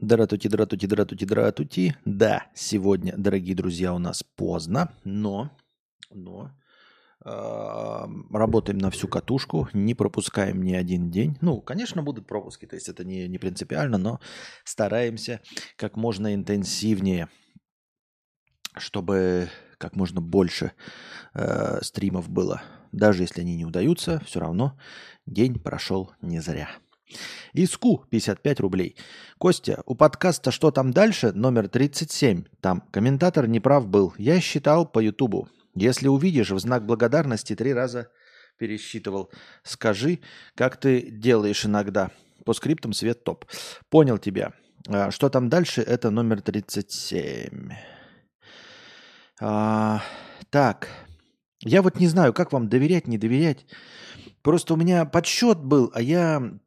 Дратути, дратути, дратути, дратути. Да, сегодня, дорогие друзья, у нас поздно, но, но э, работаем на всю катушку, не пропускаем ни один день. Ну, конечно, будут пропуски, то есть это не, не принципиально, но стараемся как можно интенсивнее, чтобы как можно больше э, стримов было. Даже если они не удаются, все равно день прошел не зря. Иску 55 рублей. Костя, у подкаста «Что там дальше?» номер 37. Там комментатор неправ был. Я считал по Ютубу. Если увидишь, в знак благодарности три раза пересчитывал. Скажи, как ты делаешь иногда. По скриптам свет топ. Понял тебя. А, что там дальше? Это номер 37. А, так. Я вот не знаю, как вам доверять, не доверять. Просто у меня подсчет был, а я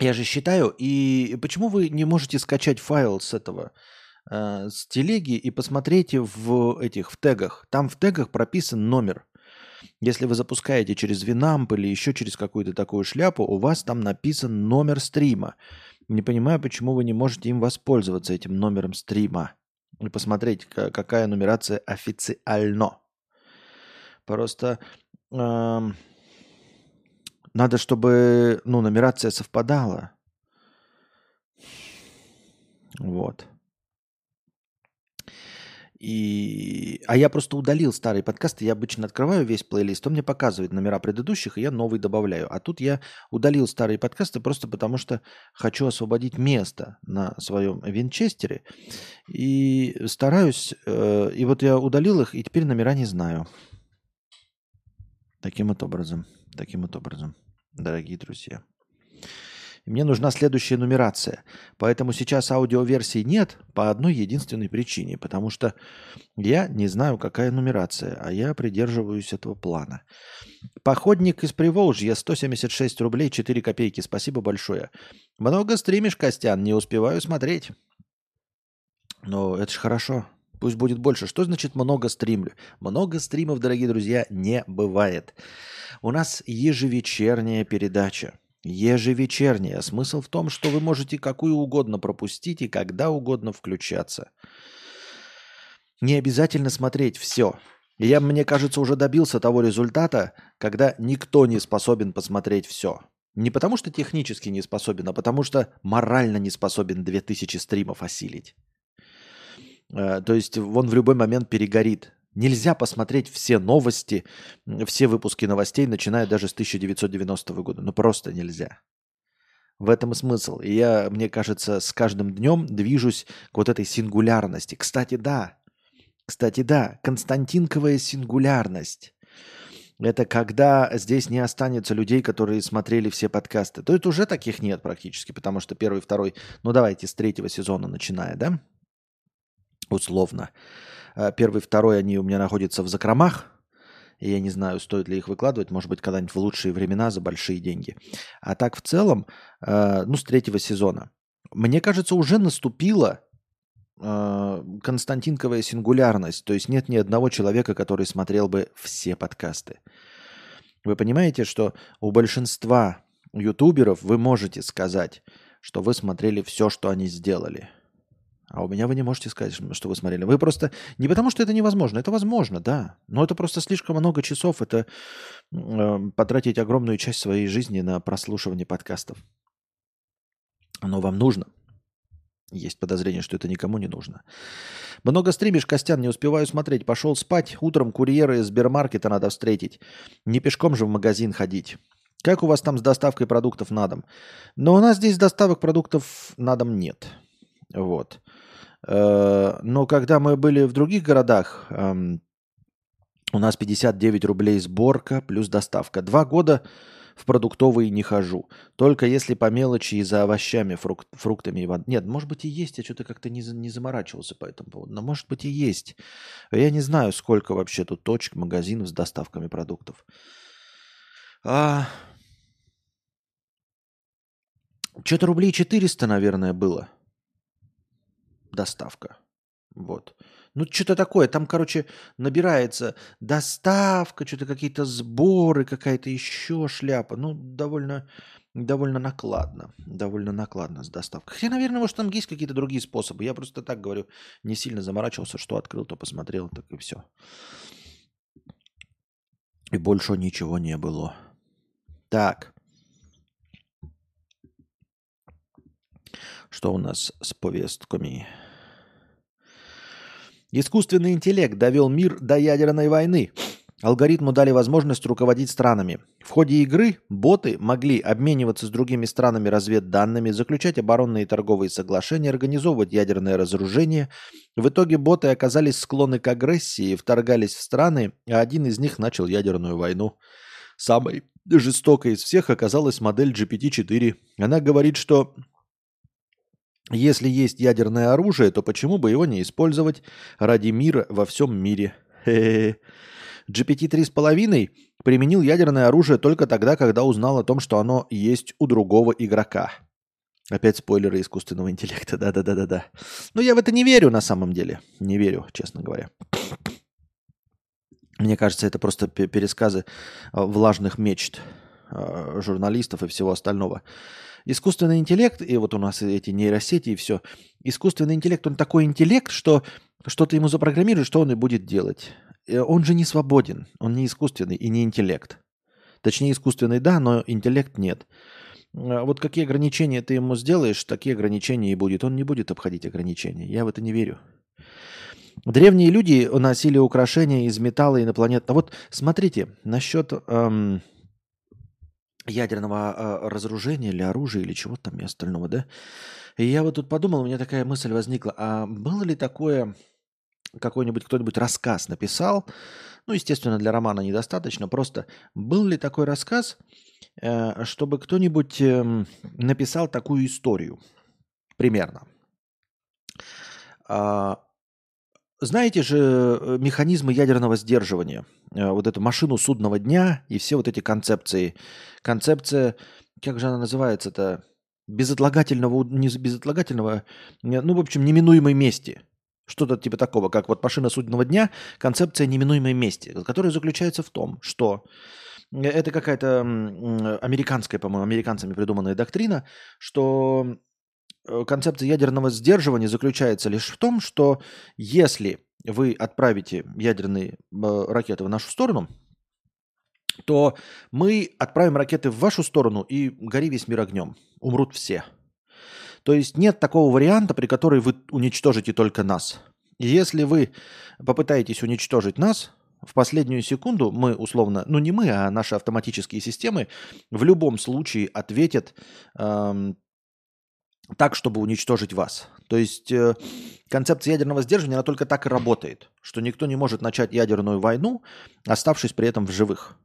я же считаю, и почему вы не можете скачать файл с этого, э, с телеги и посмотреть в этих, в тегах? Там в тегах прописан номер. Если вы запускаете через Winamp или еще через какую-то такую шляпу, у вас там написан номер стрима. Не понимаю, почему вы не можете им воспользоваться, этим номером стрима. И посмотреть, какая нумерация официально. Просто... Э, надо, чтобы ну, нумерация совпадала. Вот. И... А я просто удалил старые подкасты. Я обычно открываю весь плейлист, он мне показывает номера предыдущих, и я новый добавляю. А тут я удалил старые подкасты просто потому, что хочу освободить место на своем винчестере. И стараюсь... Э, и вот я удалил их, и теперь номера не знаю. Таким вот образом. Таким вот образом дорогие друзья. Мне нужна следующая нумерация. Поэтому сейчас аудиоверсии нет по одной единственной причине. Потому что я не знаю, какая нумерация, а я придерживаюсь этого плана. Походник из Приволжья, 176 рублей 4 копейки. Спасибо большое. Много стримишь, Костян, не успеваю смотреть. Но это же хорошо. Пусть будет больше. Что значит много стримлю? Много стримов, дорогие друзья, не бывает. У нас ежевечерняя передача. Ежевечерняя. Смысл в том, что вы можете какую угодно пропустить и когда угодно включаться. Не обязательно смотреть все. Я, мне кажется, уже добился того результата, когда никто не способен посмотреть все. Не потому что технически не способен, а потому что морально не способен 2000 стримов осилить. Э, то есть он в любой момент перегорит. Нельзя посмотреть все новости, все выпуски новостей, начиная даже с 1990 года. Ну просто нельзя. В этом и смысл. И я, мне кажется, с каждым днем движусь к вот этой сингулярности. Кстати, да. Кстати, да. Константинковая сингулярность. Это когда здесь не останется людей, которые смотрели все подкасты. То есть уже таких нет практически, потому что первый, второй, ну давайте с третьего сезона начиная, да? Условно. А, первый, второй, они у меня находятся в закромах. И я не знаю, стоит ли их выкладывать, может быть, когда-нибудь в лучшие времена за большие деньги. А так в целом, а, ну, с третьего сезона. Мне кажется, уже наступила а, константинковая сингулярность. То есть нет ни одного человека, который смотрел бы все подкасты. Вы понимаете, что у большинства ютуберов вы можете сказать, что вы смотрели все, что они сделали – а у меня вы не можете сказать, что вы смотрели. Вы просто... Не потому, что это невозможно. Это возможно, да. Но это просто слишком много часов. Это э, потратить огромную часть своей жизни на прослушивание подкастов. Оно вам нужно. Есть подозрение, что это никому не нужно. Много стримишь, Костян, не успеваю смотреть. Пошел спать. Утром курьеры из Сбермаркета надо встретить. Не пешком же в магазин ходить. Как у вас там с доставкой продуктов на дом? Но у нас здесь доставок продуктов на дом нет. Вот. Э, но когда мы были в других городах, эм, у нас 59 рублей сборка плюс доставка. Два года в продуктовые не хожу. Только если по мелочи и за овощами, фрук, фруктами. И Нет, может быть и есть. Я что-то как-то не, не заморачивался по этому поводу. Но может быть и есть. Я не знаю, сколько вообще тут точек, магазинов с доставками продуктов. А... Что-то рублей 400, наверное, было доставка. Вот. Ну, что-то такое. Там, короче, набирается доставка, что-то какие-то сборы, какая-то еще шляпа. Ну, довольно довольно накладно. Довольно накладно с доставкой. Хотя, наверное, может, там есть какие-то другие способы. Я просто так говорю, не сильно заморачивался, что открыл, то посмотрел, так и все. И больше ничего не было. Так. Что у нас с повестками? Искусственный интеллект довел мир до ядерной войны. Алгоритму дали возможность руководить странами. В ходе игры боты могли обмениваться с другими странами разведданными, заключать оборонные и торговые соглашения, организовывать ядерное разоружение. В итоге боты оказались склонны к агрессии, вторгались в страны, а один из них начал ядерную войну. Самой жестокой из всех оказалась модель GPT-4. Она говорит, что если есть ядерное оружие, то почему бы его не использовать ради мира во всем мире? Хе-хе. GPT-3,5 применил ядерное оружие только тогда, когда узнал о том, что оно есть у другого игрока. Опять спойлеры искусственного интеллекта. Да-да-да-да-да. Но я в это не верю на самом деле. Не верю, честно говоря. Мне кажется, это просто пересказы а, влажных мечт журналистов и всего остального. Искусственный интеллект, и вот у нас эти нейросети и все. Искусственный интеллект, он такой интеллект, что что-то ему запрограммируешь, что он и будет делать. Э, он же не свободен, он не искусственный и не интеллект. Точнее, искусственный да, но интеллект нет. А вот какие ограничения ты ему сделаешь, такие ограничения и будет. Он не будет обходить ограничения. Я в это не верю. Древние люди носили украшения из металла инопланетного. Вот смотрите, насчет эм, ядерного э, разоружения или оружия или чего-то там и остального, да? И я вот тут подумал, у меня такая мысль возникла. А было ли такое какой-нибудь кто-нибудь рассказ написал, ну, естественно, для романа недостаточно, просто был ли такой рассказ, э, чтобы кто-нибудь эм, написал такую историю, примерно. А, знаете же э, механизмы ядерного сдерживания, э, вот эту машину судного дня и все вот эти концепции. Концепция, как же она называется-то, безотлагательного, не безотлагательного, ну, в общем, неминуемой мести – что-то типа такого, как вот машина судного дня, концепция неминуемой мести, которая заключается в том, что это какая-то американская, по-моему, американцами придуманная доктрина, что э, концепция ядерного сдерживания заключается лишь в том, что если вы отправите ядерные э, ракеты в нашу сторону, то мы отправим ракеты в вашу сторону и гори весь мир огнем. Умрут все – то есть нет такого варианта, при котором вы уничтожите только нас. Если вы попытаетесь уничтожить нас, в последнюю секунду мы условно, ну не мы, а наши автоматические системы в любом случае ответят эм, так, чтобы уничтожить вас. То есть э, концепция ядерного сдерживания, она только так и работает, что никто не может начать ядерную войну, оставшись при этом в живых.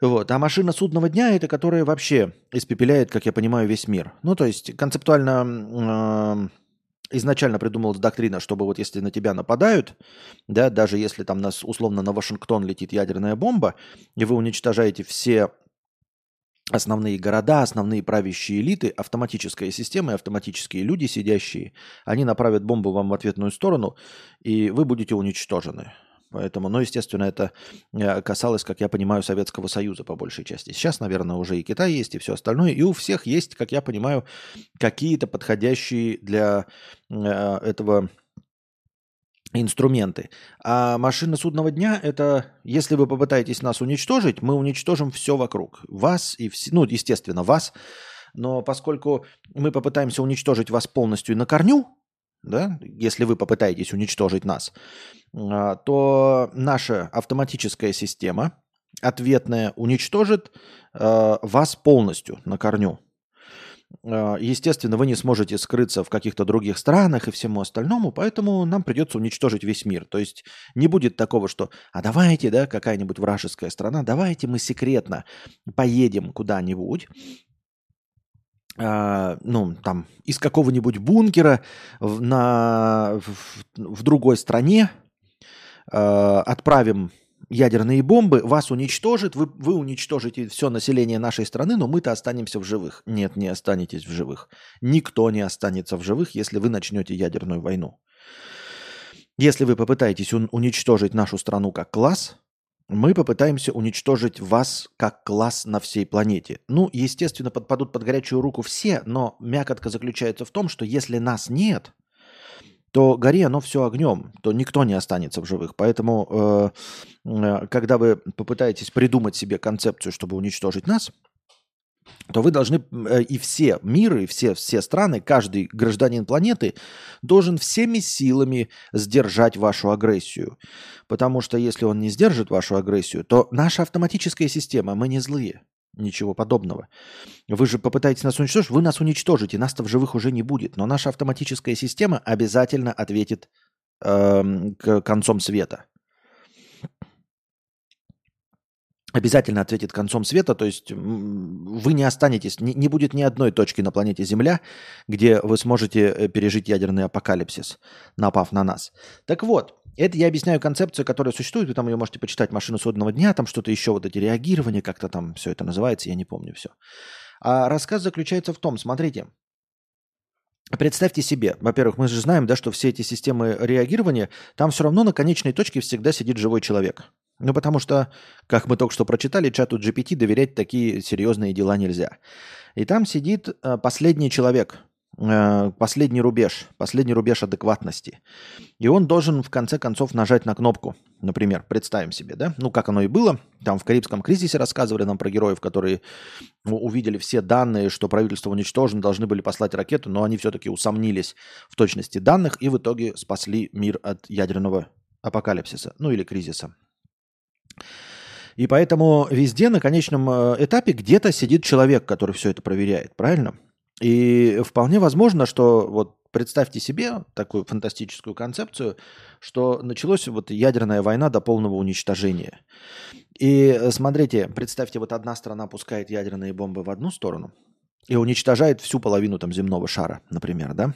Вот. А машина судного дня – это которая вообще испепеляет, как я понимаю, весь мир. Ну, то есть концептуально э, изначально придумалась доктрина, чтобы вот если на тебя нападают, да, даже если там нас условно на Вашингтон летит ядерная бомба, и вы уничтожаете все основные города, основные правящие элиты, автоматическая система и автоматические люди, сидящие, они направят бомбу вам в ответную сторону, и вы будете уничтожены. Поэтому, ну, естественно, это э, касалось, как я понимаю, Советского Союза по большей части. Сейчас, наверное, уже и Китай есть, и все остальное. И у всех есть, как я понимаю, какие-то подходящие для э, этого инструменты. А машина судного дня – это, если вы попытаетесь нас уничтожить, мы уничтожим все вокруг. Вас и все, ну, естественно, вас. Но поскольку мы попытаемся уничтожить вас полностью на корню, да, если вы попытаетесь уничтожить нас, а, то наша автоматическая система ответная уничтожит а, вас полностью на корню. А, естественно, вы не сможете скрыться в каких-то других странах и всему остальному, поэтому нам придется уничтожить весь мир. То есть не будет такого, что «а давайте, да, какая-нибудь вражеская страна, давайте мы секретно поедем куда-нибудь, Uh, ну, там, из какого-нибудь бункера в, на, в, в другой стране uh, отправим ядерные бомбы, вас уничтожит, вы, вы уничтожите все население нашей страны, но мы-то останемся в живых. Нет, не останетесь в живых. Никто не останется в живых, если вы начнете ядерную войну. Если вы попытаетесь уничтожить нашу страну как класс, мы попытаемся уничтожить вас как класс на всей планете. Ну, естественно, подпадут под горячую руку все, но мякотка заключается в том, что если нас нет, то гори оно все огнем, то никто не останется в живых. Поэтому, э, э, когда вы попытаетесь придумать себе концепцию, чтобы уничтожить нас, то вы должны, э, и все миры, и все, все страны, каждый гражданин планеты должен всеми силами сдержать вашу агрессию. Потому что если он не сдержит вашу агрессию, то наша автоматическая система, мы не злые. Ничего подобного. Вы же попытаетесь нас уничтожить, вы нас уничтожите, нас-то в живых уже не будет. Но наша автоматическая система обязательно ответит э, к концом света. обязательно ответит концом света, то есть вы не останетесь, не, не будет ни одной точки на планете Земля, где вы сможете э, пережить ядерный апокалипсис, напав на нас. Так вот, это я объясняю концепцию, которая существует, вы там ее можете почитать «Машину судного дня», там что-то еще, вот эти реагирования, как-то там все это называется, я не помню все. А рассказ заключается в том, смотрите, Представьте себе, во-первых, мы же знаем, да, что все эти системы реагирования, там все равно на конечной точке всегда сидит живой человек. Ну, потому что, как мы только что прочитали, чату GPT доверять такие серьезные дела нельзя. И там сидит э, последний человек, последний рубеж, последний рубеж адекватности. И он должен в конце концов нажать на кнопку. Например, представим себе, да? Ну, как оно и было. Там в Карибском кризисе рассказывали нам про героев, которые увидели все данные, что правительство уничтожено, должны были послать ракету, но они все-таки усомнились в точности данных и в итоге спасли мир от ядерного апокалипсиса, ну или кризиса. И поэтому везде на конечном э, этапе где-то сидит человек, который все это проверяет, правильно? И вполне возможно, что вот представьте себе такую фантастическую концепцию, что началась вот ядерная война до полного уничтожения. И э, смотрите, представьте, вот одна страна пускает ядерные бомбы в одну сторону и уничтожает всю половину там земного шара, например, да?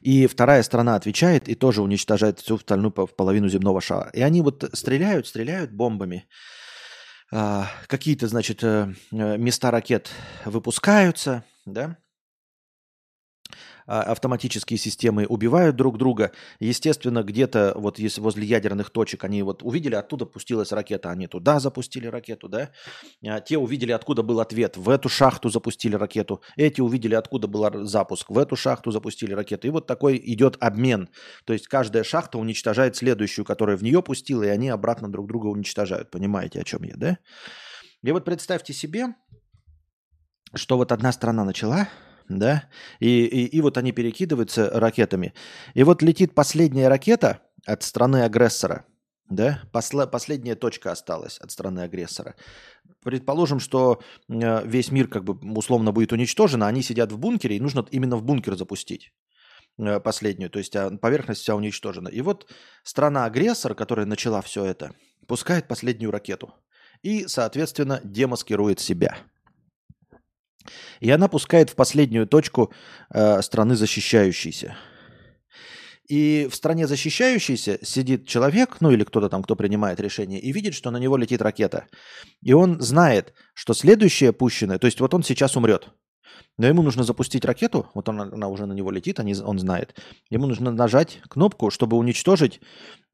И вторая страна отвечает и тоже уничтожает всю остальную половину земного шара. И они вот стреляют, стреляют бомбами. А, какие-то, значит, э, места ракет выпускаются, да, автоматические системы убивают друг друга. Естественно, где-то вот если возле ядерных точек они вот увидели, оттуда пустилась ракета, они туда запустили ракету, да. А те увидели, откуда был ответ, в эту шахту запустили ракету. Эти увидели, откуда был запуск, в эту шахту запустили ракету. И вот такой идет обмен. То есть каждая шахта уничтожает следующую, которая в нее пустила, и они обратно друг друга уничтожают. Понимаете, о чем я, да? И вот представьте себе, что вот одна страна начала да, и, и, и вот они перекидываются ракетами. И вот летит последняя ракета от страны агрессора, да, Посла, последняя точка осталась от страны агрессора. Предположим, что э, весь мир как бы условно будет уничтожен, а они сидят в бункере, и нужно именно в бункер запустить э, последнюю, то есть а поверхность вся уничтожена. И вот страна-агрессор, которая начала все это, пускает последнюю ракету и, соответственно, демаскирует себя – и она пускает в последнюю точку э, страны защищающейся. И в стране защищающейся сидит человек, ну или кто-то там, кто принимает решение, и видит, что на него летит ракета. И он знает, что следующая пущенная, то есть вот он сейчас умрет. Но ему нужно запустить ракету, вот она, она уже на него летит, они, он знает. Ему нужно нажать кнопку, чтобы уничтожить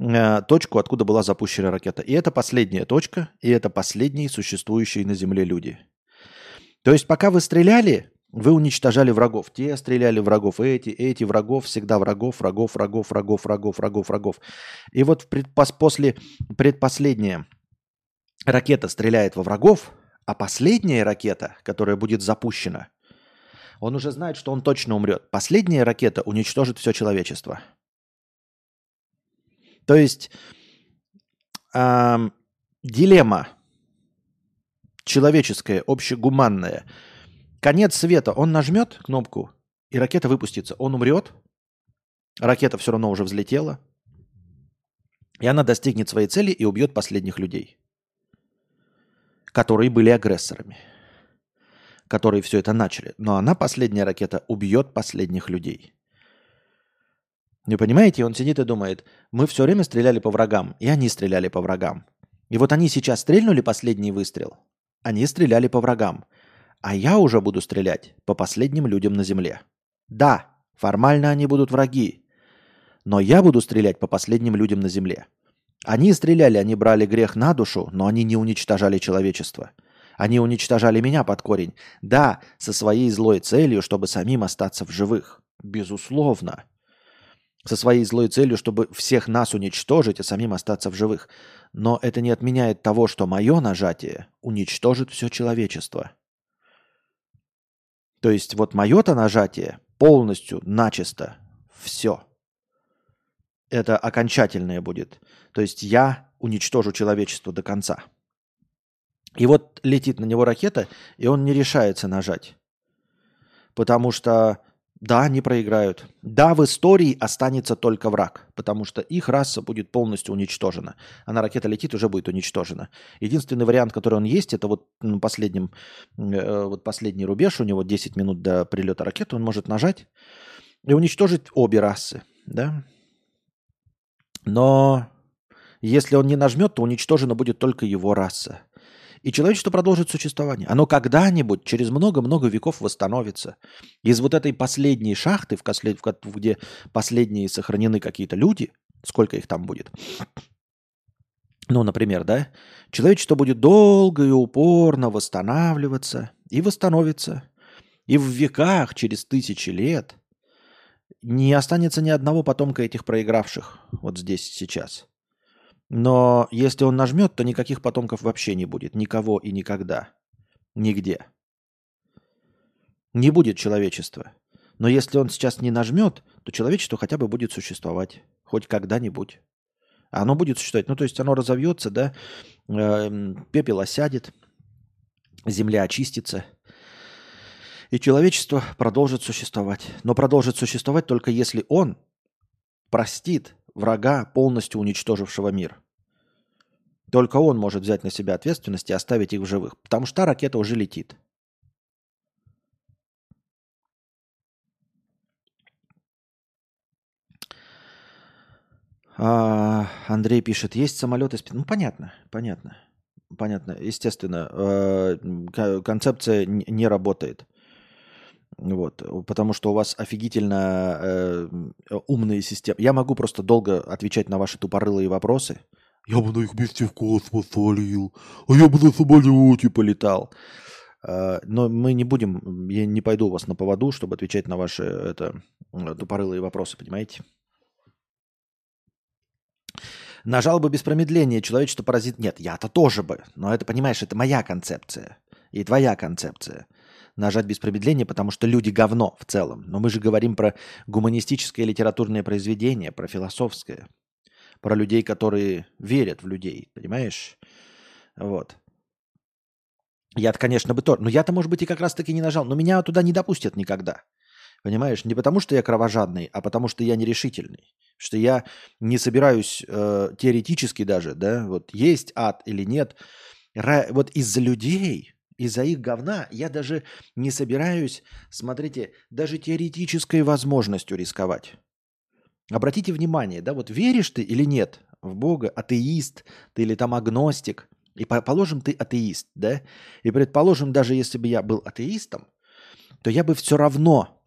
э, точку, откуда была запущена ракета. И это последняя точка, и это последние существующие на Земле люди. То есть пока вы стреляли, вы уничтожали врагов. Те стреляли врагов, эти, эти врагов, всегда врагов, врагов, врагов, врагов, врагов, врагов, врагов. И вот предпос, после предпоследняя ракета стреляет во врагов, а последняя ракета, которая будет запущена, он уже знает, что он точно умрет. Последняя ракета уничтожит все человечество. То есть эм, дилемма человеческое, общегуманное. Конец света, он нажмет кнопку, и ракета выпустится. Он умрет, ракета все равно уже взлетела, и она достигнет своей цели и убьет последних людей, которые были агрессорами, которые все это начали. Но она, последняя ракета, убьет последних людей. Не понимаете? Он сидит и думает, мы все время стреляли по врагам, и они стреляли по врагам. И вот они сейчас стрельнули последний выстрел, они стреляли по врагам, а я уже буду стрелять по последним людям на земле. Да, формально они будут враги, но я буду стрелять по последним людям на земле. Они стреляли, они брали грех на душу, но они не уничтожали человечество. Они уничтожали меня под корень. Да, со своей злой целью, чтобы самим остаться в живых. Безусловно. Со своей злой целью, чтобы всех нас уничтожить, а самим остаться в живых. Но это не отменяет того, что мое нажатие уничтожит все человечество. То есть вот мое-то нажатие полностью, начисто, все. Это окончательное будет. То есть я уничтожу человечество до конца. И вот летит на него ракета, и он не решается нажать. Потому что, да, они проиграют. Да, в истории останется только враг, потому что их раса будет полностью уничтожена. Она ракета летит, уже будет уничтожена. Единственный вариант, который он есть, это вот ну, последним, э, вот последний рубеж, у него 10 минут до прилета ракеты, он может нажать и уничтожить обе расы. Да? Но если он не нажмет, то уничтожена будет только его раса. И человечество продолжит существование. Оно когда-нибудь, через много-много веков восстановится. Из вот этой последней шахты, где последние сохранены какие-то люди, сколько их там будет, ну, например, да, человечество будет долго и упорно восстанавливаться и восстановится. И в веках, через тысячи лет, не останется ни одного потомка этих проигравших вот здесь сейчас. Но если он нажмет, то никаких потомков вообще не будет. Никого и никогда. Нигде. Не будет человечества. Но если он сейчас не нажмет, то человечество хотя бы будет существовать. Хоть когда-нибудь. Оно будет существовать. Ну, то есть оно разовьется, да, эм, пепел осядет, земля очистится, и человечество продолжит существовать. Но продолжит существовать только если он простит врага, полностью уничтожившего мир. Только он может взять на себя ответственность и оставить их в живых. Потому что та ракета уже летит. А, Андрей пишет, есть самолеты... Ну, понятно, понятно. Понятно, естественно. Э, концепция не работает. Вот, потому что у вас офигительно э, умные системы. Я могу просто долго отвечать на ваши тупорылые вопросы. Я бы на их месте в космос свалил, а я бы на самолете полетал. Э, но мы не будем, я не пойду у вас на поводу, чтобы отвечать на ваши это, тупорылые вопросы, понимаете? Нажал бы без промедления, человечество паразит. Нет, я-то тоже бы. Но это, понимаешь, это моя концепция. И твоя концепция нажать без промедления, потому что люди говно в целом. Но мы же говорим про гуманистическое литературное произведение, про философское, про людей, которые верят в людей, понимаешь? Вот. Я-то, конечно, бы тоже. Но я-то, может быть, и как раз-таки не нажал. Но меня туда не допустят никогда. Понимаешь? Не потому, что я кровожадный, а потому, что я нерешительный. Что я не собираюсь э, теоретически даже, да, вот есть ад или нет. Ра- вот из-за людей из-за их говна я даже не собираюсь, смотрите, даже теоретической возможностью рисковать. Обратите внимание, да, вот веришь ты или нет в Бога, атеист ты или там агностик, и положим, ты атеист, да, и предположим, даже если бы я был атеистом, то я бы все равно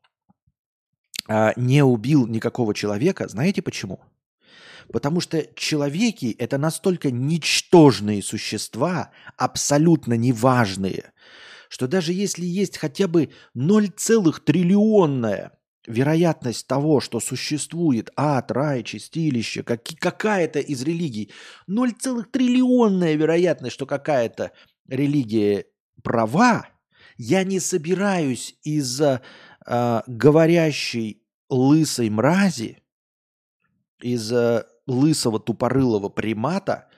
а, не убил никакого человека. Знаете почему? Потому что человеки – это настолько ничтожные существа, абсолютно неважные, что даже если есть хотя бы 0, триллионная вероятность того, что существует ад, рай, чистилище, как, какая-то из религий, 0, триллионная вероятность, что какая-то религия права, я не собираюсь из-за э, говорящей лысой мрази, из-за лысого тупорылого примата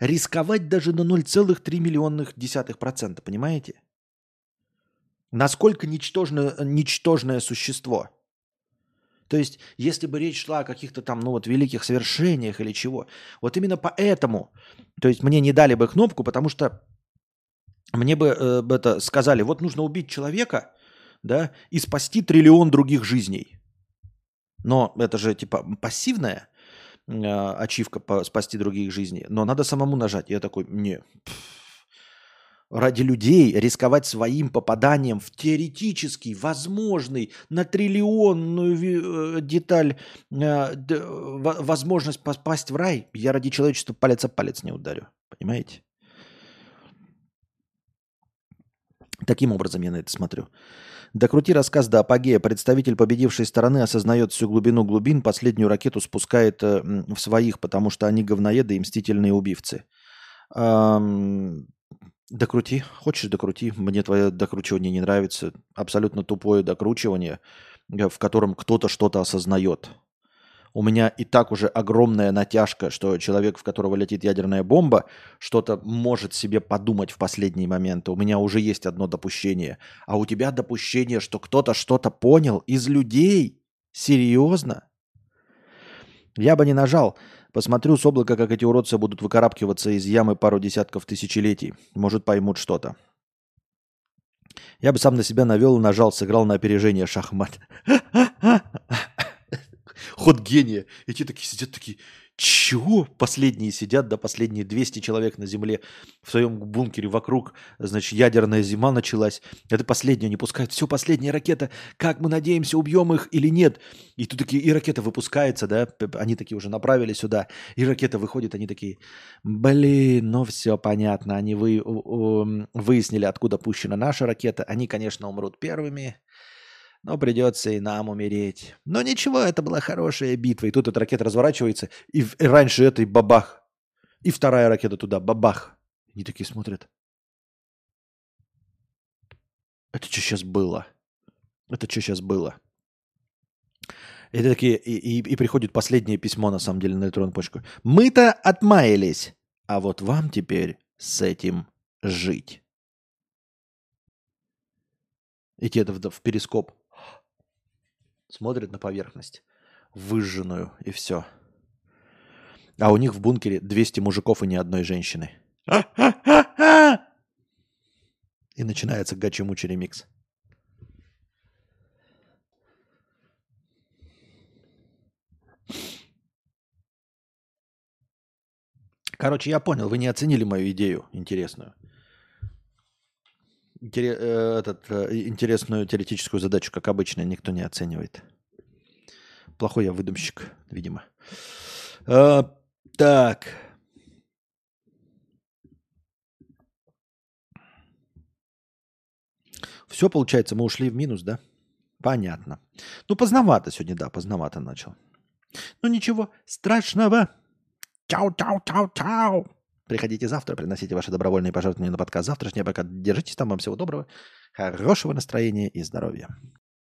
рисковать даже на 0,3 миллионных десятых процента, понимаете? Насколько ничтожное, ничтожное существо. То есть, если бы речь шла о каких-то там, ну вот, великих совершениях или чего, вот именно поэтому, то есть мне не дали бы кнопку, потому что мне бы э, это сказали, вот нужно убить человека, да, и спасти триллион других жизней. Но это же типа пассивное, а, ачивка по спасти других жизней, но надо самому нажать. Я такой, не, ради людей рисковать своим попаданием в теоретический, возможный, на триллионную э, деталь э, возможность попасть в рай, я ради человечества палец о палец не ударю. Понимаете? Таким образом я на это смотрю. Докрути рассказ до апогея. Представитель победившей стороны осознает всю глубину глубин, последнюю ракету спускает э, в своих, потому что они говноеды и мстительные убивцы. Эм, докрути. Хочешь докрути. Мне твое докручивание не нравится. Абсолютно тупое докручивание, э, в котором кто-то что-то осознает. У меня и так уже огромная натяжка, что человек, в которого летит ядерная бомба, что-то может себе подумать в последние моменты. У меня уже есть одно допущение. А у тебя допущение, что кто-то что-то понял из людей? Серьезно? Я бы не нажал. Посмотрю с облака, как эти уродцы будут выкарабкиваться из ямы пару десятков тысячелетий. Может, поймут что-то. Я бы сам на себя навел, нажал, сыграл на опережение шахмат. ход гения. И те такие сидят, такие, чего? Последние сидят, да, последние 200 человек на земле в своем бункере вокруг, значит, ядерная зима началась. Это последнее, не пускают. Все, последняя ракета. Как мы надеемся, убьем их или нет? И тут такие, и ракета выпускается, да, они такие уже направили сюда, и ракета выходит, они такие, блин, ну все понятно, они вы, выяснили, откуда пущена наша ракета, они, конечно, умрут первыми, но придется и нам умереть. Но ничего, это была хорошая битва. И тут эта ракета разворачивается, и, и раньше этой бабах. И вторая ракета туда, бабах. Они такие смотрят. Это что сейчас было? Это что сейчас было? И такие, и, и, и приходит последнее письмо, на самом деле, на электронную почту. Мы-то отмаялись, а вот вам теперь с этим жить. И те в, в перископ смотрят на поверхность, выжженную, и все. А у них в бункере 200 мужиков и ни одной женщины. И начинается гачи-мучи ремикс. Короче, я понял, вы не оценили мою идею интересную. Э, этот, э, интересную теоретическую задачу, как обычно, никто не оценивает. Плохой я выдумщик, видимо. А, так. Все, получается, мы ушли в минус, да? Понятно. Ну, поздновато сегодня, да, поздновато начал. Ну, ничего страшного. Чау-чау-чау-чау. Приходите завтра, приносите ваши добровольные пожертвования на подкаст завтрашний. Пока держитесь там. Вам всего доброго, хорошего настроения и здоровья.